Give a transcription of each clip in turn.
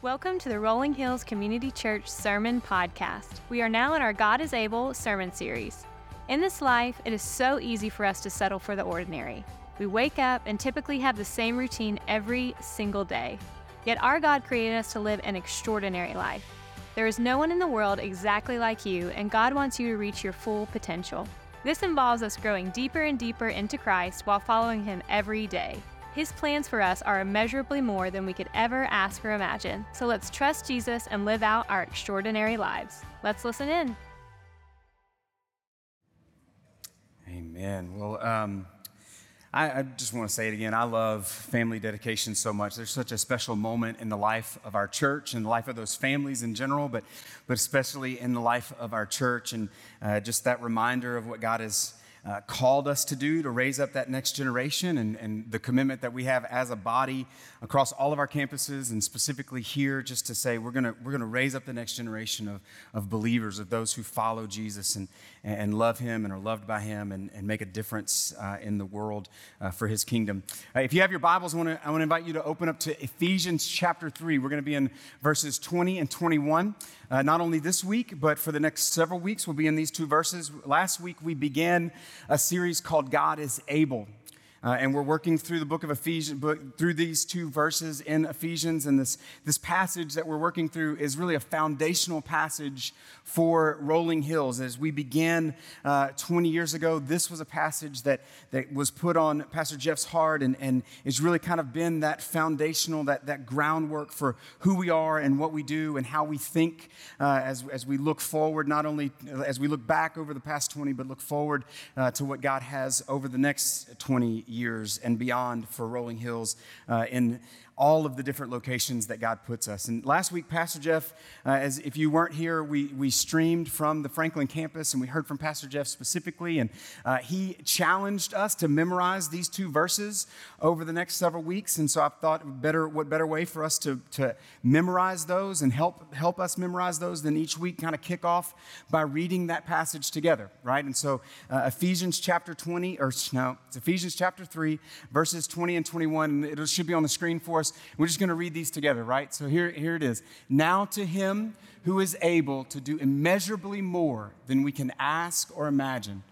Welcome to the Rolling Hills Community Church Sermon Podcast. We are now in our God is Able sermon series. In this life, it is so easy for us to settle for the ordinary. We wake up and typically have the same routine every single day. Yet our God created us to live an extraordinary life. There is no one in the world exactly like you, and God wants you to reach your full potential. This involves us growing deeper and deeper into Christ while following Him every day. His plans for us are immeasurably more than we could ever ask or imagine. So let's trust Jesus and live out our extraordinary lives. Let's listen in. Amen. Well, um, I, I, just want to say it again. I love family dedication so much. There's such a special moment in the life of our church and the life of those families in general, but, but especially in the life of our church. And uh, just that reminder of what God has uh, called us to do to raise up that next generation and, and the commitment that we have as a body across all of our campuses and specifically here just to say we're going we're gonna raise up the next generation of, of believers, of those who follow Jesus and, and love him and are loved by him and, and make a difference uh, in the world uh, for his kingdom. Uh, if you have your Bibles, I want to I wanna invite you to open up to Ephesians chapter 3. We're going to be in verses 20 and 21. Uh, not only this week, but for the next several weeks, we'll be in these two verses. Last week, we began a series called God is Able. Uh, and we're working through the book of Ephesians, book, through these two verses in Ephesians. And this, this passage that we're working through is really a foundational passage for Rolling Hills. As we began uh, 20 years ago, this was a passage that, that was put on Pastor Jeff's heart and, and it's really kind of been that foundational, that, that groundwork for who we are and what we do and how we think uh, as, as we look forward, not only as we look back over the past 20, but look forward uh, to what God has over the next 20 years and beyond for Rolling Hills uh, in all of the different locations that God puts us. And last week, Pastor Jeff, uh, as if you weren't here, we, we streamed from the Franklin campus and we heard from Pastor Jeff specifically. And uh, he challenged us to memorize these two verses over the next several weeks. And so I thought, better, what better way for us to, to memorize those and help, help us memorize those than each week kind of kick off by reading that passage together, right? And so uh, Ephesians chapter 20, or no, it's Ephesians chapter 3, verses 20 and 21. It should be on the screen for us us. We're just going to read these together, right? So here, here it is. Now to him who is able to do immeasurably more than we can ask or imagine,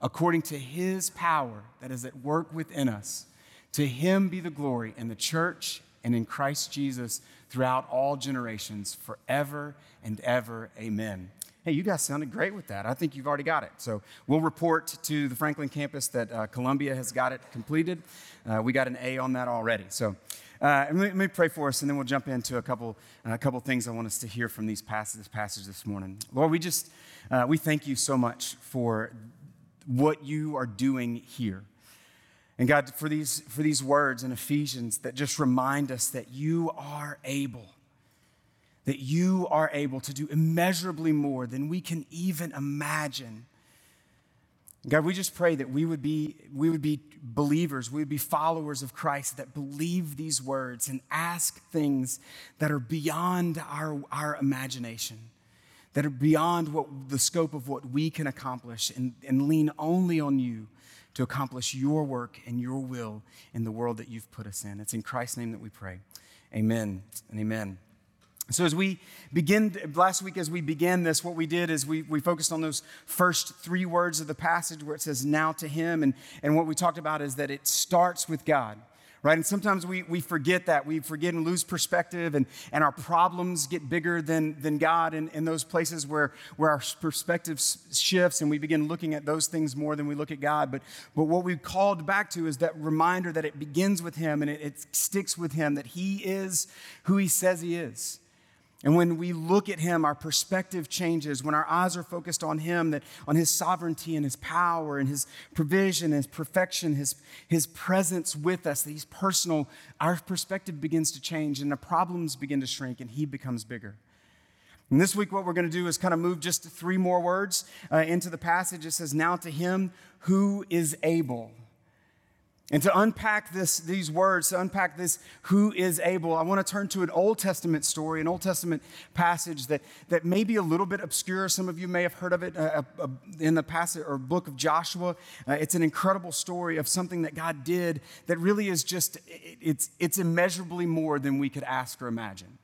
according to his power that is at work within us. To him be the glory in the church and in Christ Jesus throughout all generations, forever and ever. Amen. Hey, you guys sounded great with that. I think you've already got it. So we'll report to the Franklin campus that uh, Columbia has got it completed. Uh, we got an A on that already. So uh, let, me, let, me, pray for us, and then we'll jump into a couple, uh, a couple things I want us to hear from these passage, this passage this morning. Lord, we just uh, we thank you so much for what you are doing here. And God, for these, for these words in Ephesians that just remind us that you are able, that you are able to do immeasurably more than we can even imagine God, we just pray that we would be, we would be believers, we would be followers of Christ that believe these words and ask things that are beyond our, our imagination, that are beyond what, the scope of what we can accomplish, and, and lean only on you to accomplish your work and your will in the world that you've put us in. It's in Christ's name that we pray. Amen and amen. So, as we begin, last week, as we began this, what we did is we, we focused on those first three words of the passage where it says, now to him. And, and what we talked about is that it starts with God, right? And sometimes we, we forget that. We forget and lose perspective, and, and our problems get bigger than, than God in, in those places where, where our perspective shifts and we begin looking at those things more than we look at God. But, but what we've called back to is that reminder that it begins with him and it, it sticks with him, that he is who he says he is and when we look at him, our perspective changes. When our eyes are focused on him, that on his sovereignty and his power and his provision, and his perfection, his, his presence with us, that he's personal, our perspective begins to change and the problems begin to shrink and he becomes bigger. And this week, what we're going to do is kind of move just three more words uh, into the passage. It says, Now to him who is able. And to unpack this, these words, to unpack this, who is able, I want to turn to an Old Testament story, an Old Testament passage that, that may be a little bit obscure. Some of you may have heard of it uh, uh, in the passage or book of Joshua. Uh, it's an incredible story of something that God did that really is just, it's, it's immeasurably more than we could ask or imagine.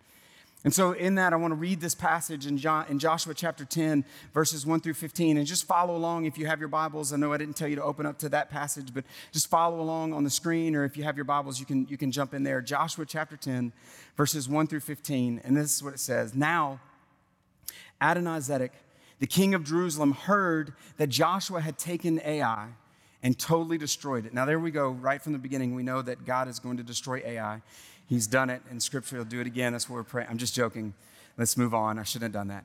And so, in that, I want to read this passage in, John, in Joshua chapter 10, verses 1 through 15, and just follow along if you have your Bibles. I know I didn't tell you to open up to that passage, but just follow along on the screen, or if you have your Bibles, you can, you can jump in there. Joshua chapter 10, verses 1 through 15, and this is what it says Now, Adonizedek, the king of Jerusalem, heard that Joshua had taken Ai and totally destroyed it. Now, there we go, right from the beginning. We know that God is going to destroy Ai. He's done it in Scripture. He'll do it again. That's what we're praying. I'm just joking. Let's move on. I shouldn't have done that.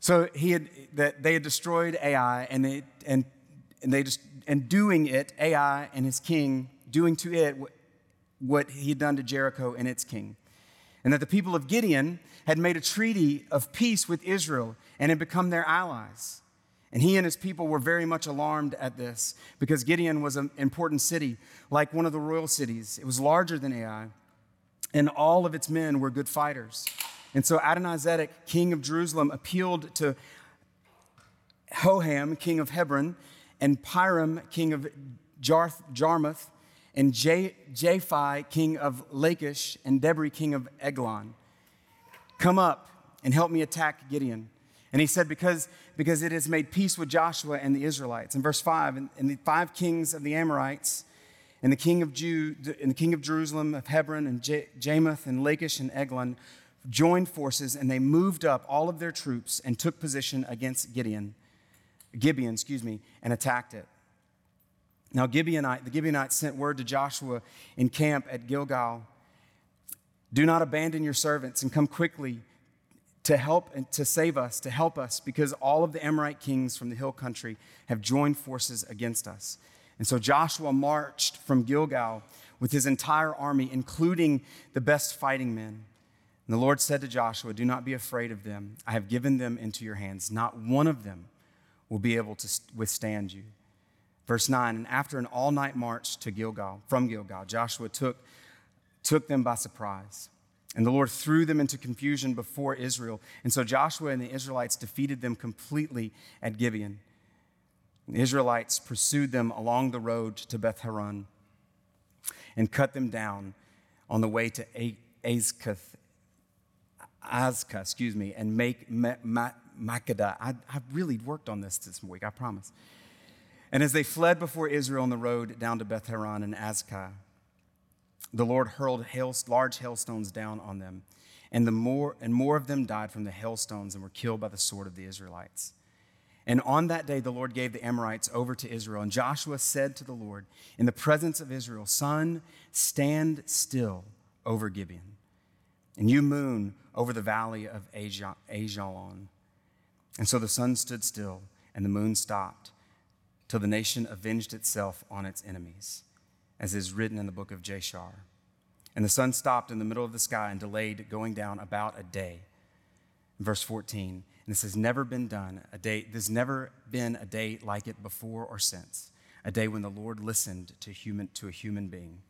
So he had that they had destroyed Ai, and they and and they just and doing it, Ai and his king doing to it what he had done to Jericho and its king, and that the people of Gideon had made a treaty of peace with Israel and had become their allies. And he and his people were very much alarmed at this because Gideon was an important city, like one of the royal cities. It was larger than Ai, and all of its men were good fighters. And so Adonizedek, king of Jerusalem, appealed to Hoham, king of Hebron, and Piram, king of Jarth, Jarmuth, and Japhi, king of Lachish, and Debri, king of Eglon. Come up and help me attack Gideon. And he said, because, because it has made peace with Joshua and the Israelites. In verse 5, and, and the five kings of the Amorites, and the king of Jude, and the king of Jerusalem, of Hebron, and J- and Lachish, and Eglon, joined forces, and they moved up all of their troops and took position against Gideon, Gibeon, excuse me, and attacked it. Now, Gibeonite, the Gibeonites sent word to Joshua in camp at Gilgal Do not abandon your servants and come quickly to help and to save us, to help us, because all of the Amorite kings from the hill country have joined forces against us. And so Joshua marched from Gilgal with his entire army, including the best fighting men. And the Lord said to Joshua, Do not be afraid of them. I have given them into your hands. Not one of them will be able to withstand you. Verse 9, and after an all night march to Gilgal, from Gilgal, Joshua took, took them by surprise. And the Lord threw them into confusion before Israel. And so Joshua and the Israelites defeated them completely at Gibeon. The Israelites pursued them along the road to Beth Horon and cut them down on the way to Azkath, Azkah, excuse me, and make Makkedah. I, I really worked on this this week, I promise. And as they fled before Israel on the road down to Beth Horon and Azkah, the Lord hurled hail, large hailstones down on them, and, the more, and more of them died from the hailstones and were killed by the sword of the Israelites. And on that day, the Lord gave the Amorites over to Israel. And Joshua said to the Lord, in the presence of Israel, Sun, stand still over Gibeon, and you, moon, over the valley of Ajalon. And so the sun stood still, and the moon stopped, till the nation avenged itself on its enemies as is written in the book of Jashar. And the sun stopped in the middle of the sky and delayed going down about a day. Verse 14, and this has never been done, a day, there's never been a day like it before or since, a day when the Lord listened to, human, to a human being.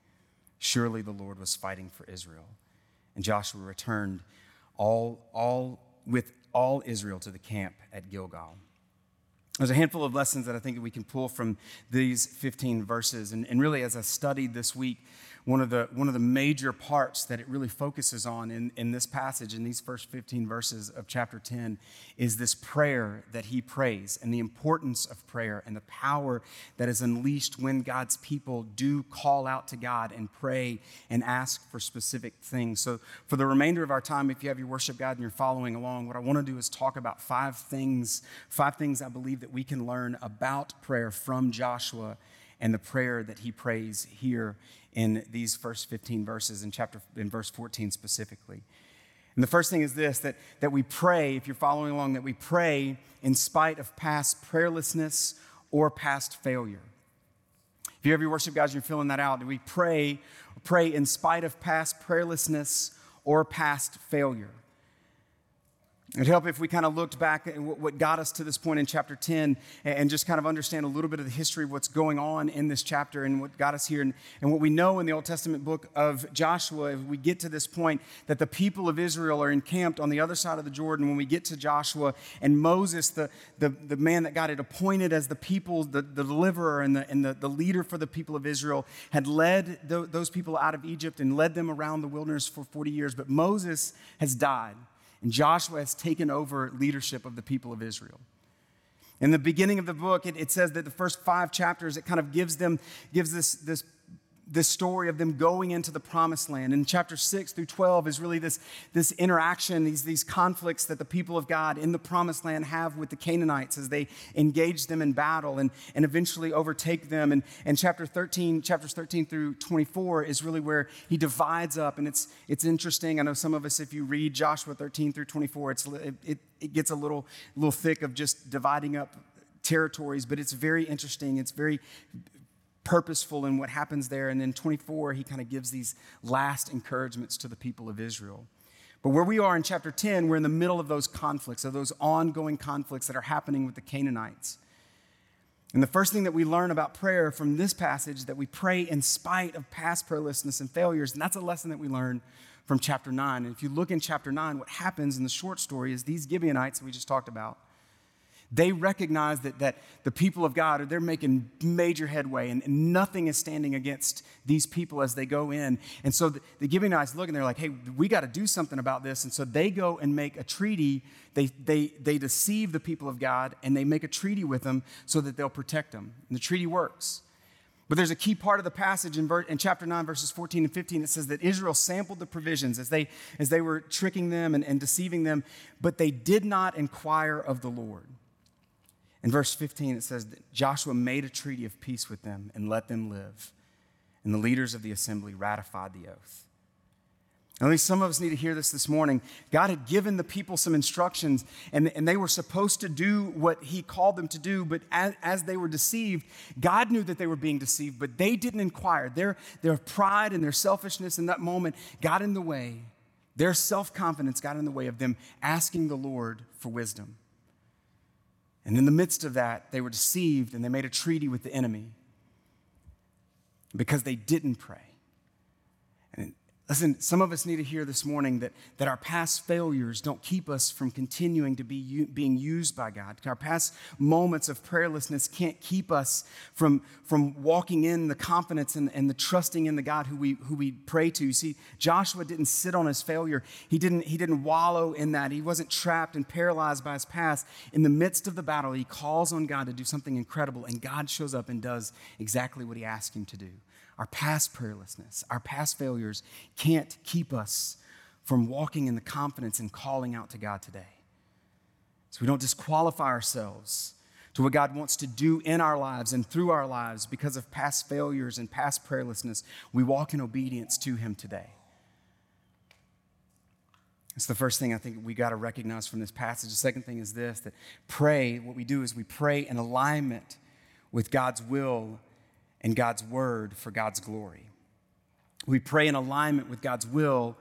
Surely the Lord was fighting for Israel. And Joshua returned all, all, with all Israel to the camp at Gilgal. There's a handful of lessons that I think that we can pull from these 15 verses. And, and really, as I studied this week, one of the, one of the major parts that it really focuses on in, in this passage, in these first 15 verses of chapter 10, is this prayer that he prays and the importance of prayer and the power that is unleashed when God's people do call out to God and pray and ask for specific things. So, for the remainder of our time, if you have your worship guide and you're following along, what I want to do is talk about five things, five things I believe that we can learn about prayer from Joshua and the prayer that he prays here in these first 15 verses in chapter in verse 14 specifically. And the first thing is this that, that we pray, if you're following along, that we pray in spite of past prayerlessness or past failure. If you have your worship guys, you're filling that out. We pray, pray in spite of past prayerlessness or past failure. It'd help if we kind of looked back at what got us to this point in chapter 10 and just kind of understand a little bit of the history of what's going on in this chapter and what got us here and, and what we know in the Old Testament book of Joshua. If we get to this point that the people of Israel are encamped on the other side of the Jordan, when we get to Joshua and Moses, the, the, the man that God had appointed as the people, the, the deliverer and, the, and the, the leader for the people of Israel, had led those people out of Egypt and led them around the wilderness for 40 years. But Moses has died. And Joshua has taken over leadership of the people of Israel. In the beginning of the book, it, it, says that the first five chapters, it kind of gives them, gives this, this this story of them going into the promised land. And chapter 6 through 12 is really this, this interaction, these, these conflicts that the people of God in the promised land have with the Canaanites as they engage them in battle and, and eventually overtake them. And, and chapter 13, chapters 13 through 24 is really where he divides up. And it's, it's interesting. I know some of us, if you read Joshua 13 through 24, it's, it, it gets a little, little thick of just dividing up territories, but it's very interesting. It's very purposeful in what happens there. And then 24, he kind of gives these last encouragements to the people of Israel. But where we are in chapter 10, we're in the middle of those conflicts, of those ongoing conflicts that are happening with the Canaanites. And the first thing that we learn about prayer from this passage that we pray in spite of past prayerlessness and failures, and that's a lesson that we learn from chapter 9. And if you look in chapter 9, what happens in the short story is these Gibeonites that we just talked about, they recognize that, that the people of God, are they're making major headway and, and nothing is standing against these people as they go in. And so the, the Gibeonites look and they're like, hey, we got to do something about this. And so they go and make a treaty. They, they, they deceive the people of God and they make a treaty with them so that they'll protect them. And the treaty works. But there's a key part of the passage in, ver- in, chapter 9, verses 14 and 15. It says that Israel sampled the provisions as they, as they were tricking them and, and deceiving them, but they did not inquire of the Lord. In verse 15, it says that Joshua made a treaty of peace with them and let them live. And the leaders of the assembly ratified the oath. At least some of us need to hear this this morning. God had given the people some instructions, and, and they were supposed to do what He called them to do. But as, as they were deceived, God knew that they were being deceived, but they didn't inquire. Their, their pride and their selfishness in that moment got in the way. Their self confidence got in the way of them asking the Lord for wisdom. And in the midst of that, they were deceived and they made a treaty with the enemy because they didn't pray. Listen, some of us need to hear this morning that, that our past failures don't keep us from continuing to be u- being used by God. Our past moments of prayerlessness can't keep us from, from walking in the confidence and, and the trusting in the God who we, who we pray to. You see, Joshua didn't sit on his failure, he didn't, he didn't wallow in that. He wasn't trapped and paralyzed by his past. In the midst of the battle, he calls on God to do something incredible, and God shows up and does exactly what he asked him to do. Our past prayerlessness, our past failures can't keep us from walking in the confidence and calling out to God today. So we don't disqualify ourselves to what God wants to do in our lives and through our lives because of past failures and past prayerlessness. We walk in obedience to Him today. It's the first thing I think we got to recognize from this passage. The second thing is this that pray, what we do is we pray in alignment with God's will and God's word for God's glory. We pray in alignment with God's will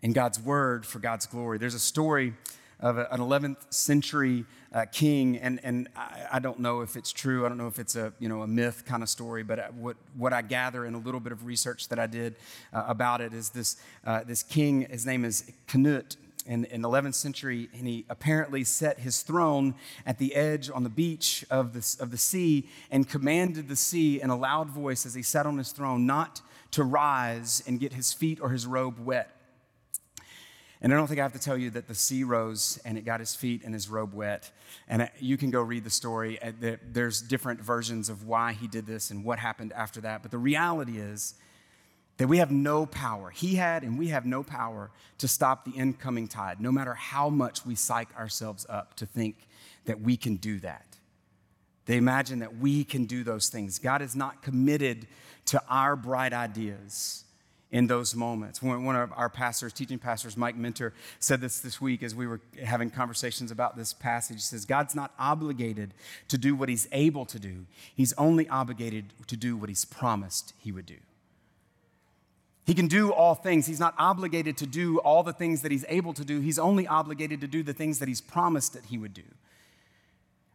and God's word for God's glory. There's a story of an 11th century uh, king, and, and I, I, don't know if it's true. I don't know if it's a, you know, a myth kind of story, but uh, what, what I gather in a little bit of research that I did uh, about it is this, uh, this king, his name is Canute, in, in 11th century, and he apparently set his throne at the edge on the beach of the, of the sea and commanded the sea in a loud voice as he sat on his throne not to rise and get his feet or his robe wet. And I don't think I have to tell you that the sea rose and it got his feet and his robe wet. And you can go read the story. Uh, there's different versions of why he did this and what happened after that. But the reality is, that we have no power. He had, and we have no power to stop the incoming tide, no matter how much we psych ourselves up to think that we can do that. They imagine that we can do those things. God is not committed to our bright ideas in those moments. One of our pastors, teaching pastors, Mike Mentor, said this this week as we were having conversations about this passage. He says, God's not obligated to do what he's able to do, he's only obligated to do what he's promised he would do. He can do all things. He's not obligated to do all the things that he's able to do. He's only obligated to do the things that he's promised that he would do.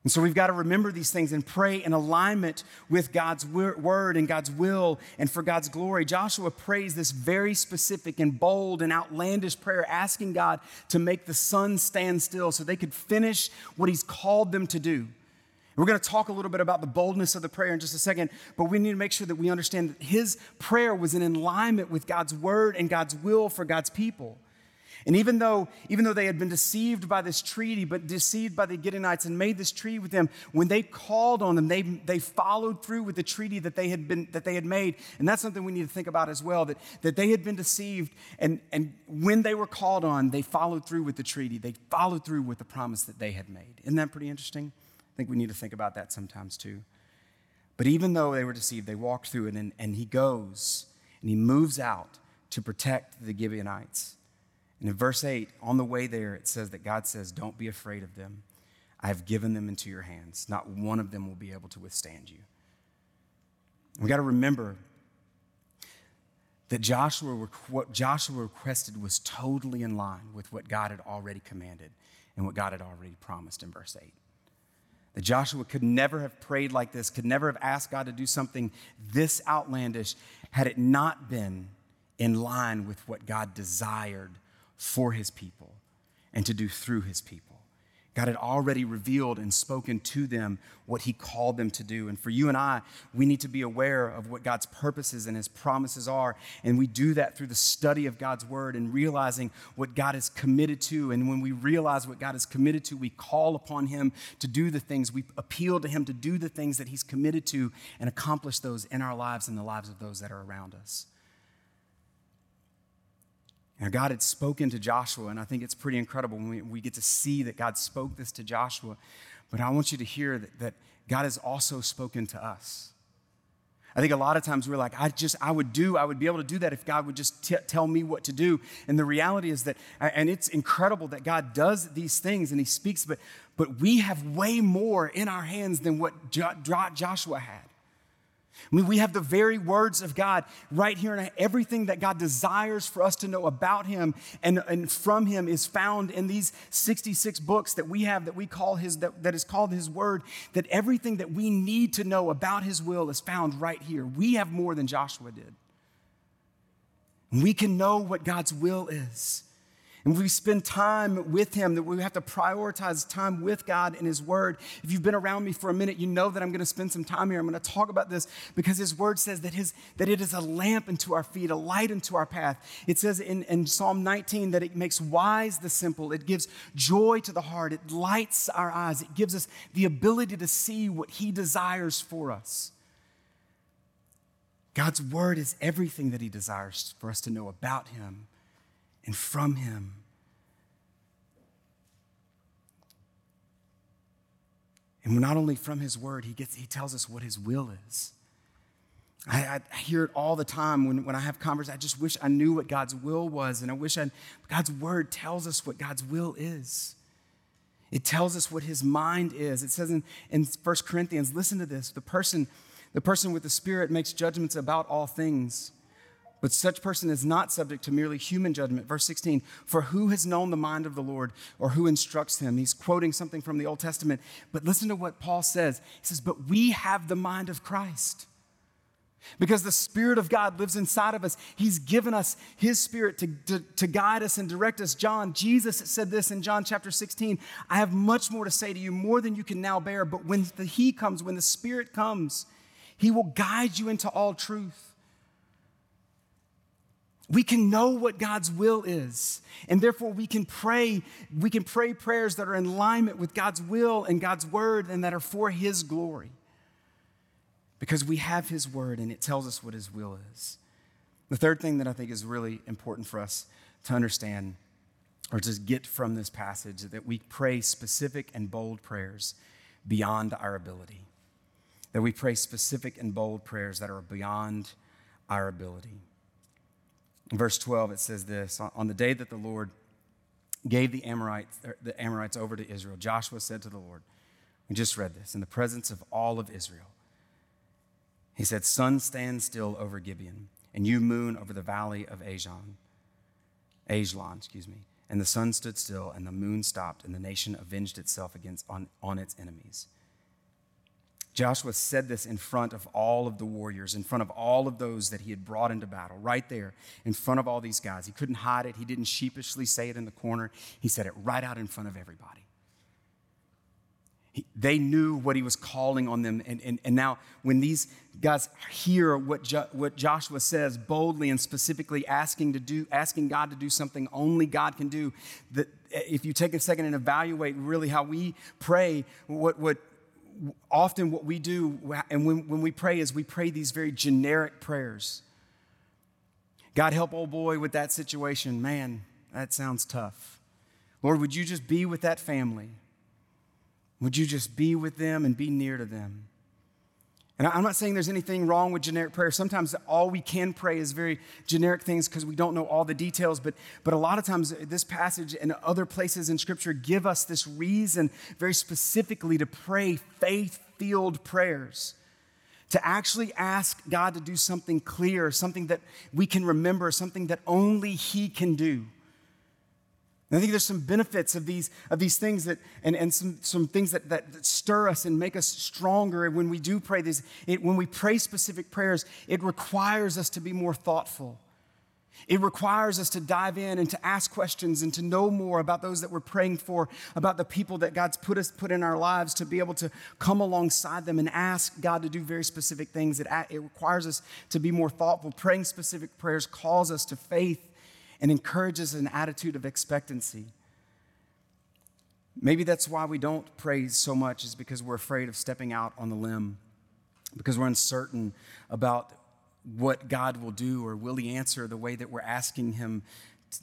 And so we've got to remember these things and pray in alignment with God's word and God's will and for God's glory. Joshua prays this very specific and bold and outlandish prayer, asking God to make the sun stand still so they could finish what he's called them to do. We're going to talk a little bit about the boldness of the prayer in just a second, but we need to make sure that we understand that his prayer was in alignment with God's word and God's will for God's people. And even though, even though they had been deceived by this treaty, but deceived by the Gideonites and made this treaty with them, when they called on them, they, they followed through with the treaty that they had been that they had made. And that's something we need to think about as well, that, that they had been deceived, and, and when they were called on, they followed through with the treaty. They followed through with the promise that they had made. Isn't that pretty interesting? Think we need to think about that sometimes too. But even though they were deceived, they walked through it, and, and he goes and he moves out to protect the Gibeonites. And in verse 8, on the way there, it says that God says, Don't be afraid of them. I have given them into your hands. Not one of them will be able to withstand you. We got to remember that Joshua, what Joshua requested was totally in line with what God had already commanded and what God had already promised in verse 8. That Joshua could never have prayed like this, could never have asked God to do something this outlandish had it not been in line with what God desired for his people and to do through his people. God had already revealed and spoken to them what He called them to do. And for you and I, we need to be aware of what God's purposes and His promises are. And we do that through the study of God's Word and realizing what God is committed to. And when we realize what God is committed to, we call upon Him to do the things, we appeal to Him to do the things that He's committed to and accomplish those in our lives and the lives of those that are around us. Now, God had spoken to Joshua, and I think it's pretty incredible when we, we, get to see that God spoke this to Joshua. But I want you to hear that, that God has also spoken to us. I think a lot of times we're like, I just, I would do, I would be able to do that if God would just t- tell me what to do. And the reality is that, and it's incredible that God does these things and He speaks, but, but we have way more in our hands than what jo- Joshua had. I mean, we have the very words of God right here, and everything that God desires for us to know about Him and, and from Him is found in these 66 books that we have that we call His, that, that is called His Word. That everything that we need to know about His will is found right here. We have more than Joshua did. We can know what God's will is. And we spend time with Him, that we have to prioritize time with God and His Word. If you've been around me for a minute, you know that I'm going to spend some time here. I'm going to talk about this because His Word says that, his, that it is a lamp unto our feet, a light unto our path. It says in, in Psalm 19 that it makes wise the simple, it gives joy to the heart, it lights our eyes, it gives us the ability to see what He desires for us. God's Word is everything that He desires for us to know about Him and from Him. And not only from His Word, He, gets, he tells us what His will is. I, I, hear it all the time when, when I have conversations. I just wish I knew what God's will was, and I wish I, God's Word tells us what God's will is. It tells us what His mind is. It says in, in 1 Corinthians, listen to this the person, the person with the Spirit makes judgments about all things but such person is not subject to merely human judgment. Verse 16, for who has known the mind of the Lord or who instructs him? He's quoting something from the Old Testament. But listen to what Paul says. He says, But we have the mind of Christ. Because the Spirit of God lives inside of us. He's given us His Spirit to, to, to, guide us and direct us. John, Jesus said this in John chapter 16 I have much more to say to you, more than you can now bear. But when the He comes, when the Spirit comes, He will guide you into all truth. We can know what God's will is, and therefore we can pray. We can pray prayers that are in alignment with God's will and God's word and that are for His glory. Because we have His word and it tells us what His will is. The third thing that I think is really important for us to understand or to get from this passage that we pray specific and bold prayers beyond our ability. That we pray specific and bold prayers that are beyond our ability. Verse 12, it says this On the day that the Lord gave the Amorites, er, the Amorites over to Israel, Joshua said to the Lord, We just read this, in the presence of all of Israel, He said, Sun, stand still over Gibeon and you, moon, over the valley of Ajalon. Ajalon, excuse me. And the sun stood still, and the moon stopped, and the nation avenged itself against on, on its enemies. Joshua said this in front of all of the warriors, in front of all of those that he had brought into battle, right there in front of all these guys. He couldn't hide it. He didn't sheepishly say it in the corner. He said it right out in front of everybody. He, they knew what he was calling on them. And, and, and now, when these guys hear what, jo, what Joshua says boldly and specifically asking, to do, asking God to do something only God can do, that if you take a second and evaluate really how we pray, what, what often what we do and when, when we pray is we pray these very generic prayers. God help old boy with that situation. Man, that sounds tough. Lord, would you just be with that family? Would you just be with them and be near to them? And I'm not saying there's anything wrong with generic prayer. Sometimes all we can pray is very generic things because we don't know all the details. But, but a lot of times, this passage and other places in Scripture give us this reason very specifically to pray faith filled prayers. To actually ask God to do something clear, something that we can remember, something that only He can do. And I think there's some benefits of these, of these things that, and, and some, some things that, that, that stir us and make us stronger And when we do pray these. It, when we pray specific prayers, it requires us to be more thoughtful. It requires us to dive in and to ask questions and to know more about those that we're praying for, about the people that God's put us put in our lives, to be able to come alongside them and ask God to do very specific things. It, it requires us to be more thoughtful. Praying specific prayers calls us to faith and encourages an attitude of expectancy. Maybe that's why we don't praise so much, is because we're afraid of stepping out on the limb, because we're uncertain about what God will do or will He answer the way that we're asking Him,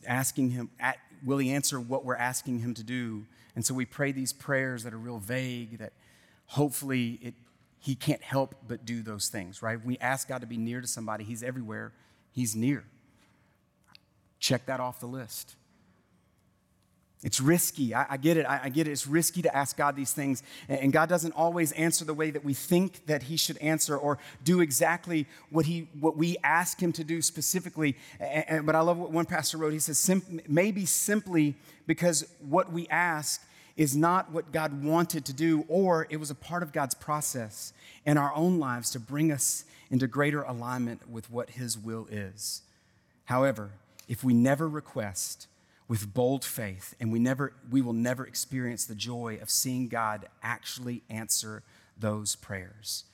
asking Him, at, will He answer what we're asking Him to do? And so we pray these prayers that are real vague, that hopefully it, He can't help but do those things, right? We ask God to be near to somebody, He's everywhere, He's near. Check that off the list. It's risky. I, I get it. I, I, get it. It's risky to ask God these things. And God doesn't always answer the way that we think that He should answer or do exactly what, he, what we ask Him to do specifically. And, but I love what one pastor wrote. He says, Sim- maybe simply because what we ask is not what God wanted to do, or it was a part of God's process in our own lives to bring us into greater alignment with what His will is. However, if we never request with bold faith and we never we will never experience the joy of seeing God actually answer those prayers.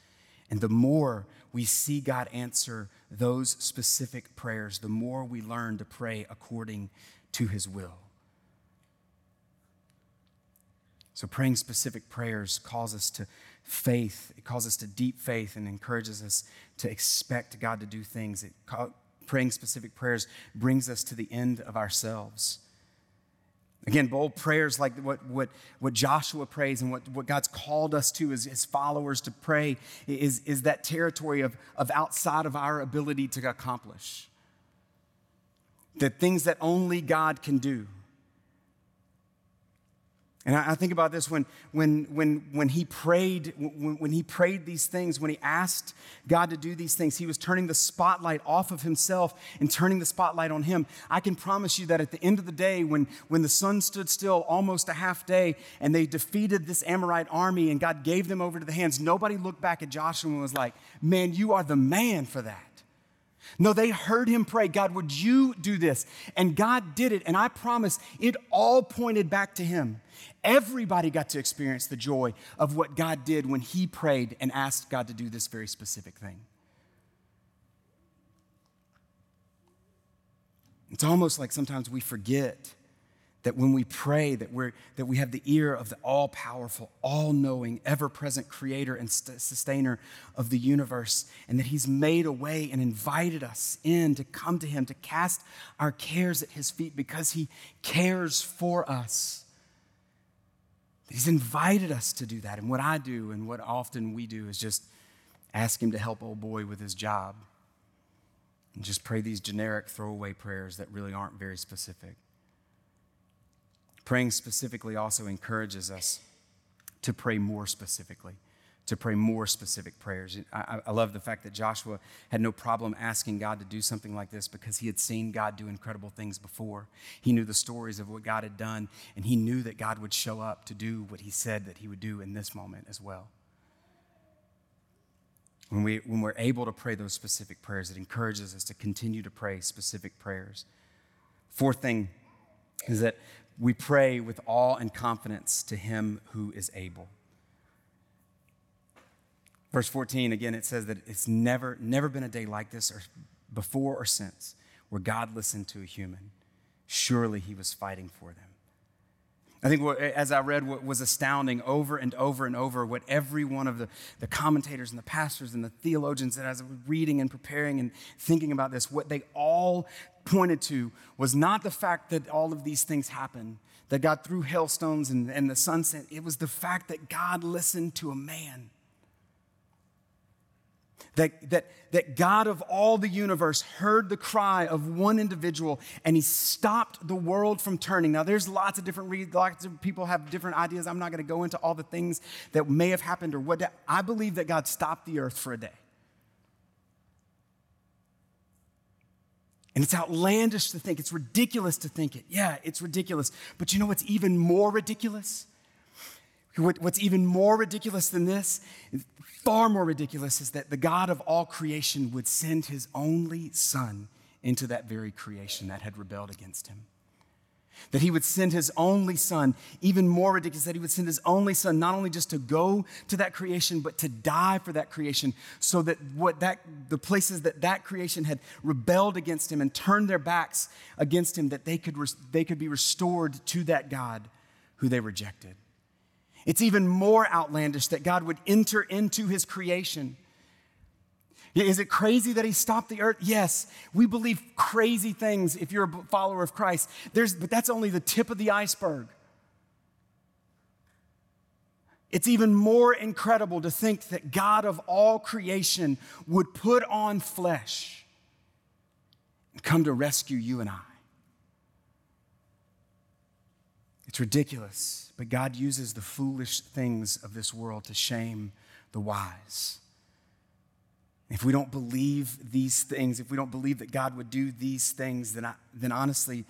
And the more we see God answer those specific prayers, the more we learn to pray according to his will. So, praying specific prayers calls us to faith. It calls us to deep faith and encourages us to expect God to do things. It praying specific prayers brings us to the end of ourselves. Again, bold prayers like what, what, what Joshua prays and what, what God's called us to as his followers to pray is, is that territory of, of outside of our ability to accomplish. The things that only God can do. And I, think about this when, when, when, when he prayed, when, when he prayed these things, when he asked God to do these things, he was turning the spotlight off of himself and turning the spotlight on him. I can promise you that at the end of the day, when, when the sun stood still almost a half day and they defeated this Amorite army and God gave them over to the hands, nobody looked back at Joshua and was like, man, you are the man for that. No, they heard him pray, God, would you do this? And God did it. And I promise it all pointed back to him. Everybody got to experience the joy of what God did when he prayed and asked God to do this very specific thing. It's almost like sometimes we forget that when we pray that, we're, that we have the ear of the all-powerful all-knowing ever-present creator and st- sustainer of the universe and that he's made a way and invited us in to come to him to cast our cares at his feet because he cares for us. He's invited us to do that and what i do and what often we do is just ask him to help old boy with his job and just pray these generic throwaway prayers that really aren't very specific Praying specifically also encourages us to pray more specifically. to pray more specific prayers. I, I, love the fact that Joshua had no problem asking God to do something like this because he had seen God do incredible things before. He knew the stories of what God had done, and he knew that God would show up to do what he said that he would do in this moment as well. When, we, when we're able to pray those specific prayers, it encourages us to continue to pray specific prayers. Fourth thing is that we pray with awe and confidence to him who is able. Verse 14, again, it says that it's never, never been a day like this or before or since where God listened to a human. Surely he was fighting for them. I think what, as I read what was astounding over and over and over, what every one of the, the commentators and the pastors and the theologians that as I was reading and preparing and thinking about this, what they all pointed to was not the fact that all of these things happened, that God threw hailstones and, and the sunset. It was the fact that God listened to a man that, that, that God of all the universe heard the cry of one individual and he stopped the world from turning. Now, there's lots of different reasons, lots of people have different ideas. I'm not going to go into all the things that may have happened or what. I believe that God stopped the earth for a day. And it's outlandish to think, it's ridiculous to think it. Yeah, it's ridiculous. But you know what's even more ridiculous? What's even more ridiculous than this, far more ridiculous, is that the God of all creation would send his only son into that very creation that had rebelled against him. That he would send his only son, even more ridiculous, that he would send his only son not only just to go to that creation, but to die for that creation, so that what that the places that that creation had rebelled against him and turned their backs against him, that they could, they could be restored to that God who they rejected. It's even more outlandish that God would enter into his creation. Is it crazy that he stopped the earth? Yes, we believe crazy things if you're a follower of Christ. There's, but that's only the tip of the iceberg. It's even more incredible to think that God of all creation would put on flesh and come to rescue you and I. It's ridiculous, but God uses the foolish things of this world to shame the wise. If we don't believe these things, if we don't believe that God would do these things, then, I, then honestly,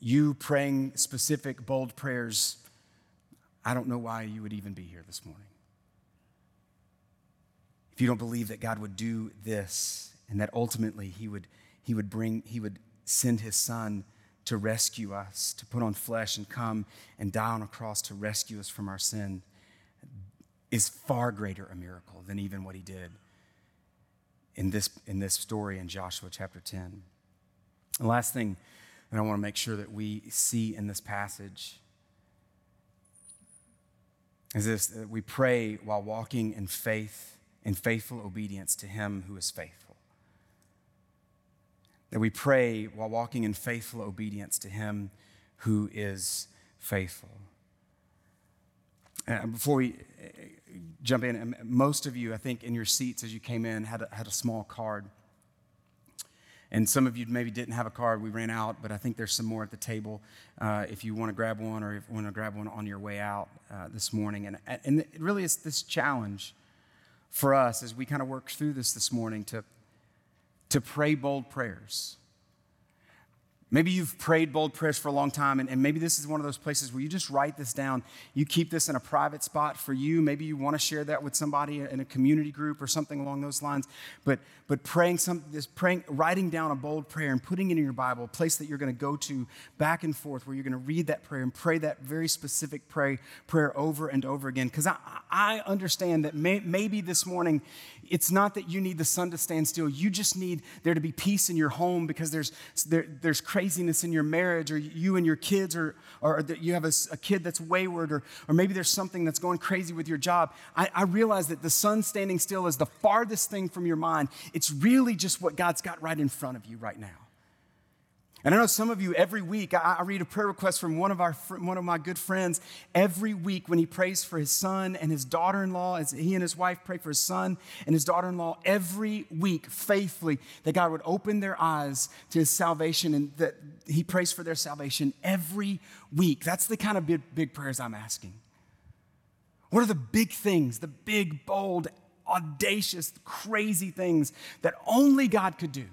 you praying specific, bold prayers, I don't know why you would even be here this morning. If you don't believe that God would do this and that ultimately he would, he would bring, he would send his son to rescue us, to put on flesh and come and die on a cross to rescue us from our sin is far greater a miracle than even what he did in this, in this story in Joshua chapter 10. The last thing that I want to make sure that we see in this passage is this that we pray while walking in faith in faithful obedience to him who is faithful that we pray while walking in faithful obedience to Him who is faithful. And before we uh, jump in, um, most of you, I think, in your seats as you came in, had a, had a small card. And some of you maybe didn't have a card. We ran out, but I think there's some more at the table uh, if you want to grab one or if you want to grab one on your way out uh, this morning. And, and it really is this challenge for us as we kind of work through this this morning to to pray bold prayers. Maybe you've prayed bold prayers for a long time, and, and, maybe this is one of those places where you just write this down. You keep this in a private spot for you. Maybe you want to share that with somebody in a community group or something along those lines. But, but praying some, this praying, writing down a bold prayer and putting it in your Bible, a place that you're going to go to back and forth, where you're going to read that prayer and pray that very specific pray, prayer over and over again. Because I, I understand that may, maybe this morning it's not that you need the sun to stand still. You just need there to be peace in your home because there's, there, there's craziness in your marriage, or you and your kids, or, or you have a, a, kid that's wayward, or, or maybe there's something that's going crazy with your job. I, I realize that the sun standing still is the farthest thing from your mind. It's really just what God's got right in front of you right now. And I know some of you every week, I, I, read a prayer request from one of, our, one of my good friends every week when he prays for his son and his daughter in law, as he and his wife pray for his son and his daughter in law every week faithfully, that God would open their eyes to his salvation and that he prays for their salvation every week. That's the kind of big, big prayers I'm asking. What are the big things, the big, bold, audacious, crazy things that only God could do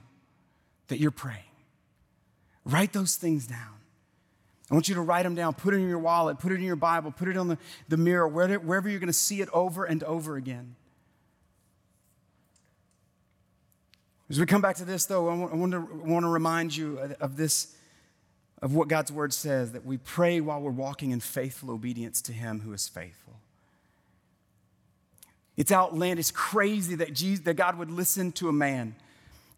that you're praying? Write those things down. I want you to write them down, put it in your wallet, put it in your Bible, put it on the, the mirror, wherever, you're going to see it over and over again. As we come back to this, though, I want, I want, to, I want to remind you of this, of what God's word says that we pray while we're walking in faithful obedience to Him who is faithful. It's outlandish, crazy that, Jesus, that God would listen to a man.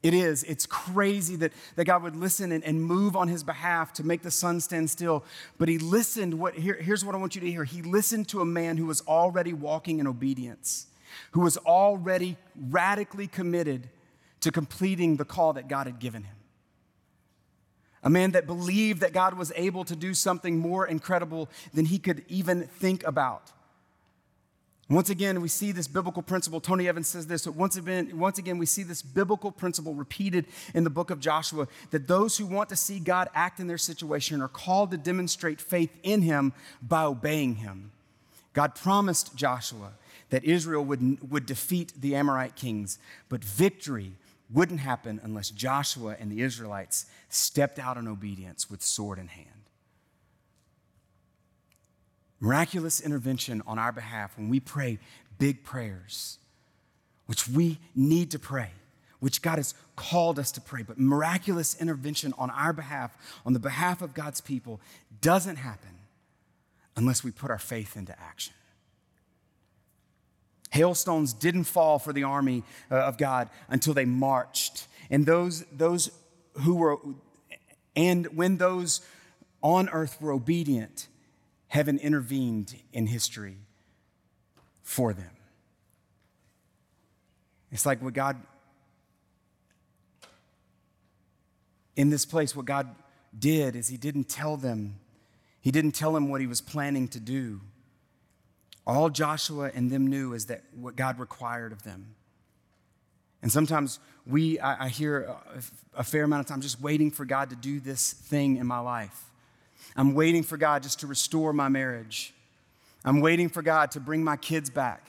It is. It's crazy that, that God would listen and, and move on his behalf to make the sun stand still. But he listened. What, here, here's what I want you to hear. He listened to a man who was already walking in obedience, who was already radically committed to completing the call that God had given him. A man that believed that God was able to do something more incredible than he could even think about. Once again, we see this biblical principle. Tony Evans says this. Once again, once again, we see this biblical principle repeated in the book of Joshua that those who want to see God act in their situation are called to demonstrate faith in Him by obeying Him. God promised Joshua that Israel would, would defeat the Amorite kings, but victory wouldn't happen unless Joshua and the Israelites stepped out in obedience with sword in hand. Miraculous intervention on our behalf when we pray big prayers, which we need to pray, which God has called us to pray, but miraculous intervention on our behalf, on the behalf of God's people, doesn't happen unless we put our faith into action. Hailstones didn't fall for the army uh, of God until they marched. And those, those who were, and when those on earth were obedient, heaven intervened in history for them. It's like what God, in this place, what God did is He didn't tell them, He didn't tell them what He was planning to do. All Joshua and them knew is that what God required of them. And sometimes we, I, I hear a, a fair amount of time just waiting for God to do this thing in my life. I'm waiting for God just to restore my marriage. I'm waiting for God to bring my kids back.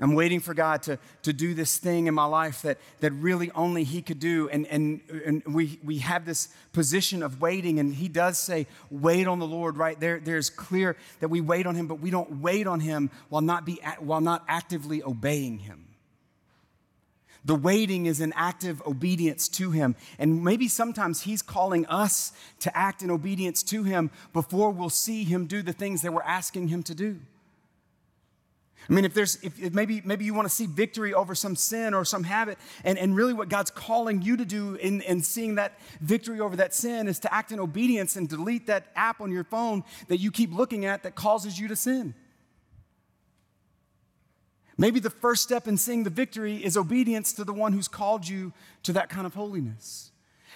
I'm waiting for God to, to do this thing in my life that, that really only He could do. And, and, and we, we have this position of waiting, and He does say, wait on the Lord, right? There, there's clear that we wait on Him, but we don't wait on Him while not, be, while not actively obeying Him. The waiting is an active obedience to Him. And maybe sometimes He's calling us to act in obedience to Him before we'll see Him do the things that we're asking Him to do. I mean, if there's, if, if, maybe, maybe you want to see victory over some sin or some habit, and, and really what God's calling you to do in, in seeing that victory over that sin is to act in obedience and delete that app on your phone that you keep looking at that causes you to sin. Maybe the first step in seeing the victory is obedience to the one who's called you to that kind of holiness.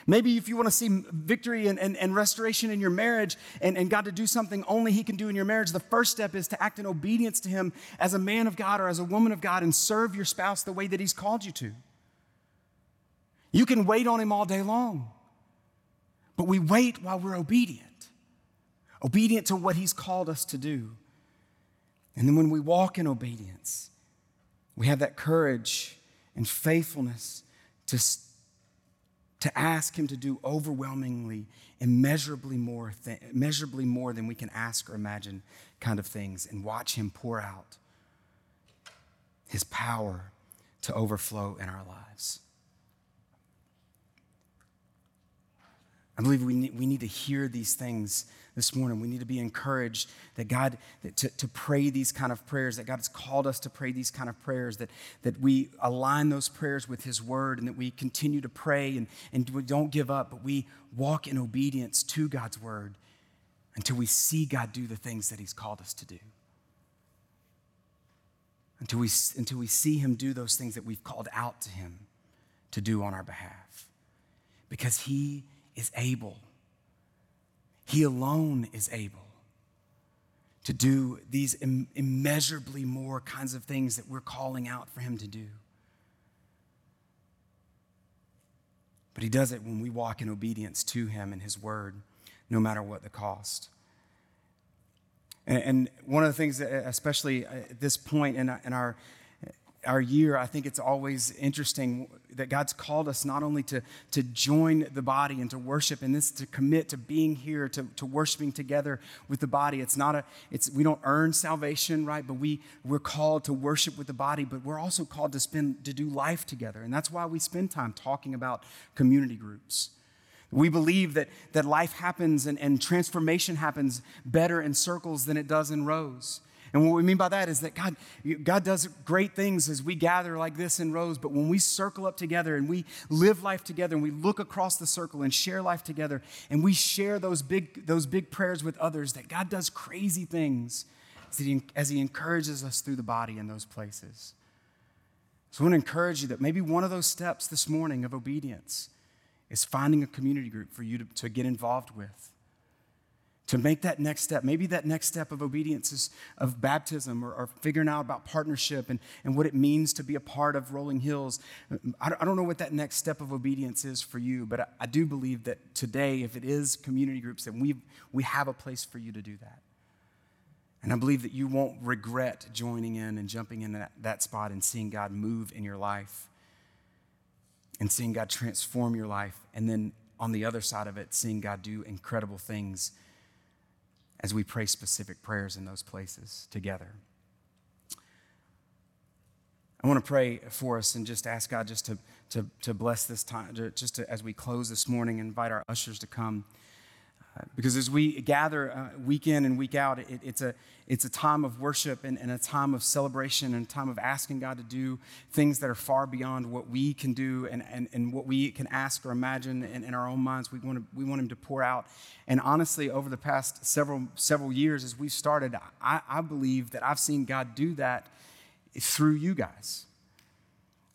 Maybe if you want to see victory and, and, and, restoration in your marriage and, and God to do something only He can do in your marriage, the first step is to act in obedience to Him as a man of God or as a woman of God and serve your spouse the way that He's called you to. You can wait on Him all day long, but we wait while we're obedient, obedient to what He's called us to do. And then when we walk in obedience, we have that courage and faithfulness to to ask Him to do overwhelmingly, immeasurably more, th- immeasurably more than we can ask or imagine kind of things, and watch Him pour out His power to overflow in our lives. I believe we need, we need to hear these things this morning. We need to be encouraged that God, that to, to pray these kind of prayers, that God has called us to pray these kind of prayers, that, that we align those prayers with His word, and that we continue to pray and, and we don't give up, but we walk in obedience to God's word until we see God do the things that He's called us to do. Until we, until we see Him do those things that we've called out to Him to do on our behalf. Because He is able he alone is able to do these Im- immeasurably more kinds of things that we're calling out for Him to do. But He does it when we walk in obedience to Him and His word, no matter what the cost. And, and one of the things, that, especially at this point in, in our our year, I think it's always interesting that God's called us not only to, to join the body and to worship, and this to commit to being here, to, to worshiping together with the body. It's not a, it's we don't earn salvation, right? But we we're called to worship with the body, but we're also called to spend to do life together. And that's why we spend time talking about community groups. We believe that, that life happens and, and transformation happens better in circles than it does in rows. And what we mean by that is that God, God does great things as we gather like this in rows, but when we circle up together and we live life together and we look across the circle and share life together and we share those big, those big prayers with others, that God does crazy things as he, as he encourages us through the body in those places. So I want to encourage you that maybe one of those steps this morning of obedience is finding a community group for you to, to get involved with to make that next step. Maybe that next step of obedience is of baptism or, or, figuring out about partnership and, and what it means to be a part of Rolling Hills. I, I don't know what that next step of obedience is for you, but I, I do believe that today, if it is community groups, then we we have a place for you to do that. And I believe that you won't regret joining in and jumping in that, that spot and seeing God move in your life and seeing God transform your life. And then on the other side of it, seeing God do incredible things as we pray specific prayers in those places together. I want to pray for us and just ask God just to, to, to bless this time, just to, as we close this morning, invite our ushers to come because as we gather uh, week in and week out, it, it's, a, it's a time of worship and, and, a time of celebration and a time of asking God to do things that are far beyond what we can do and, and, and what we can ask or imagine in, in our own minds. We want, to, we want Him to pour out. And honestly, over the past several, several years as we've started, I, I believe that I've seen God do that through you guys.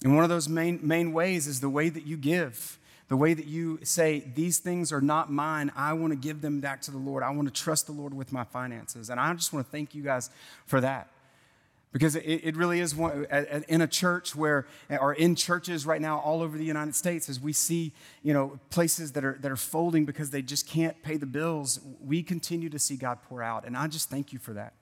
And one of those main, main ways is the way that you give the way that you say, These things are not mine, I want to give them back to the Lord. I want to trust the Lord with my finances. And I just want to thank you guys for that. Because it, it really is one, in a church where, or in churches right now all over the United States, as we see, you know, places that are, that are folding because they just can't pay the bills, we continue to see God pour out. And I just thank you for that.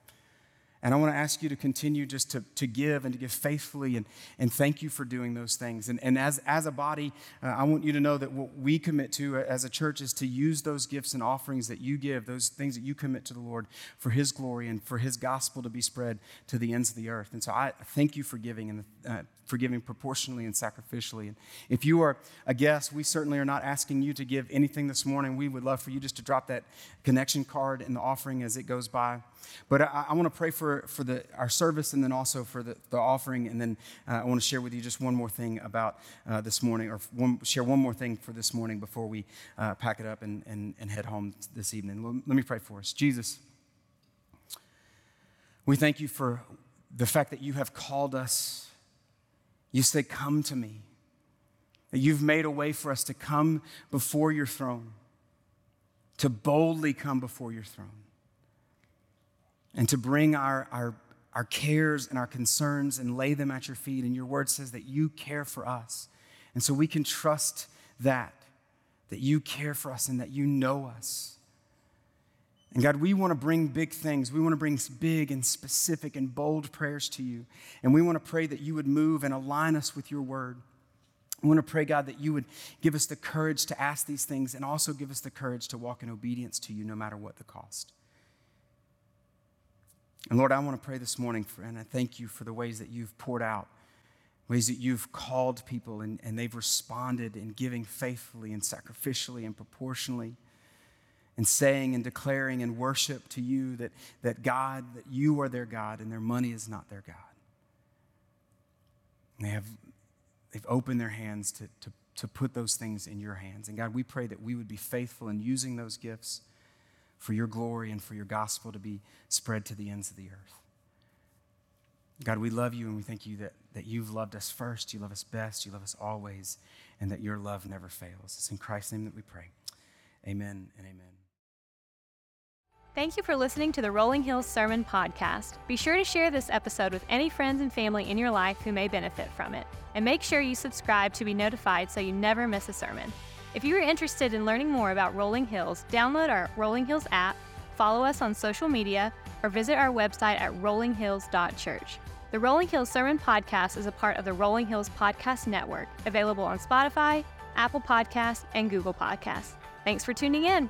And I want to ask you to continue just to, to give and to give faithfully and, and thank you for doing those things. And, and as, as a body, uh, I want you to know that what we commit to as a church is to use those gifts and offerings that you give, those things that you commit to the Lord for His glory and for His gospel to be spread to the ends of the earth. And so I thank you for giving and uh, for giving proportionally and sacrificially. And if you are a guest, we certainly are not asking you to give anything this morning. We would love for you just to drop that connection card in the offering as it goes by. But I, I want to pray for, for the, our service and then also for the, the offering. And then uh, I want to share with you just one more thing about uh, this morning, or one, share one more thing for this morning before we uh, pack it up and, and, and head home this evening. Let me pray for us. Jesus, we thank you for the fact that you have called us. You say, Come to me. That you've made a way for us to come before your throne, to boldly come before your throne and to bring our, our, our cares and our concerns and lay them at your feet. And your word says that you care for us. And so we can trust that, that you care for us and that you know us. And God, we want to bring big things. We want to bring big and specific and bold prayers to you. And we want to pray that you would move and align us with your word. We want to pray, God, that you would give us the courage to ask these things and also give us the courage to walk in obedience to you no matter what the cost. And Lord, I want to pray this morning, for, and I thank you for the ways that you've poured out, ways that you've called people and, and they've responded in giving faithfully and sacrificially and proportionally, and saying and declaring in worship to you that, that God, that you are their God and their money is not their God. And they have they've opened their hands to, to, to put those things in your hands. And God, we pray that we would be faithful in using those gifts for your glory and for your gospel to be spread to the ends of the earth. God, we love you and we thank you that, that you've loved us first, you love us best, you love us always, and that your love never fails. It's in Christ's name that we pray. Amen and amen. Thank you for listening to the Rolling Hills Sermon Podcast. Be sure to share this episode with any friends and family in your life who may benefit from it. And make sure you subscribe to be notified so you never miss a sermon. If you are interested in learning more about Rolling Hills, download our Rolling Hills app, follow us on social media, or visit our website at rollinghills.church. The Rolling Hills Sermon Podcast is a part of the Rolling Hills Podcast Network, available on Spotify, Apple Podcasts, and Google Podcasts. Thanks for tuning in.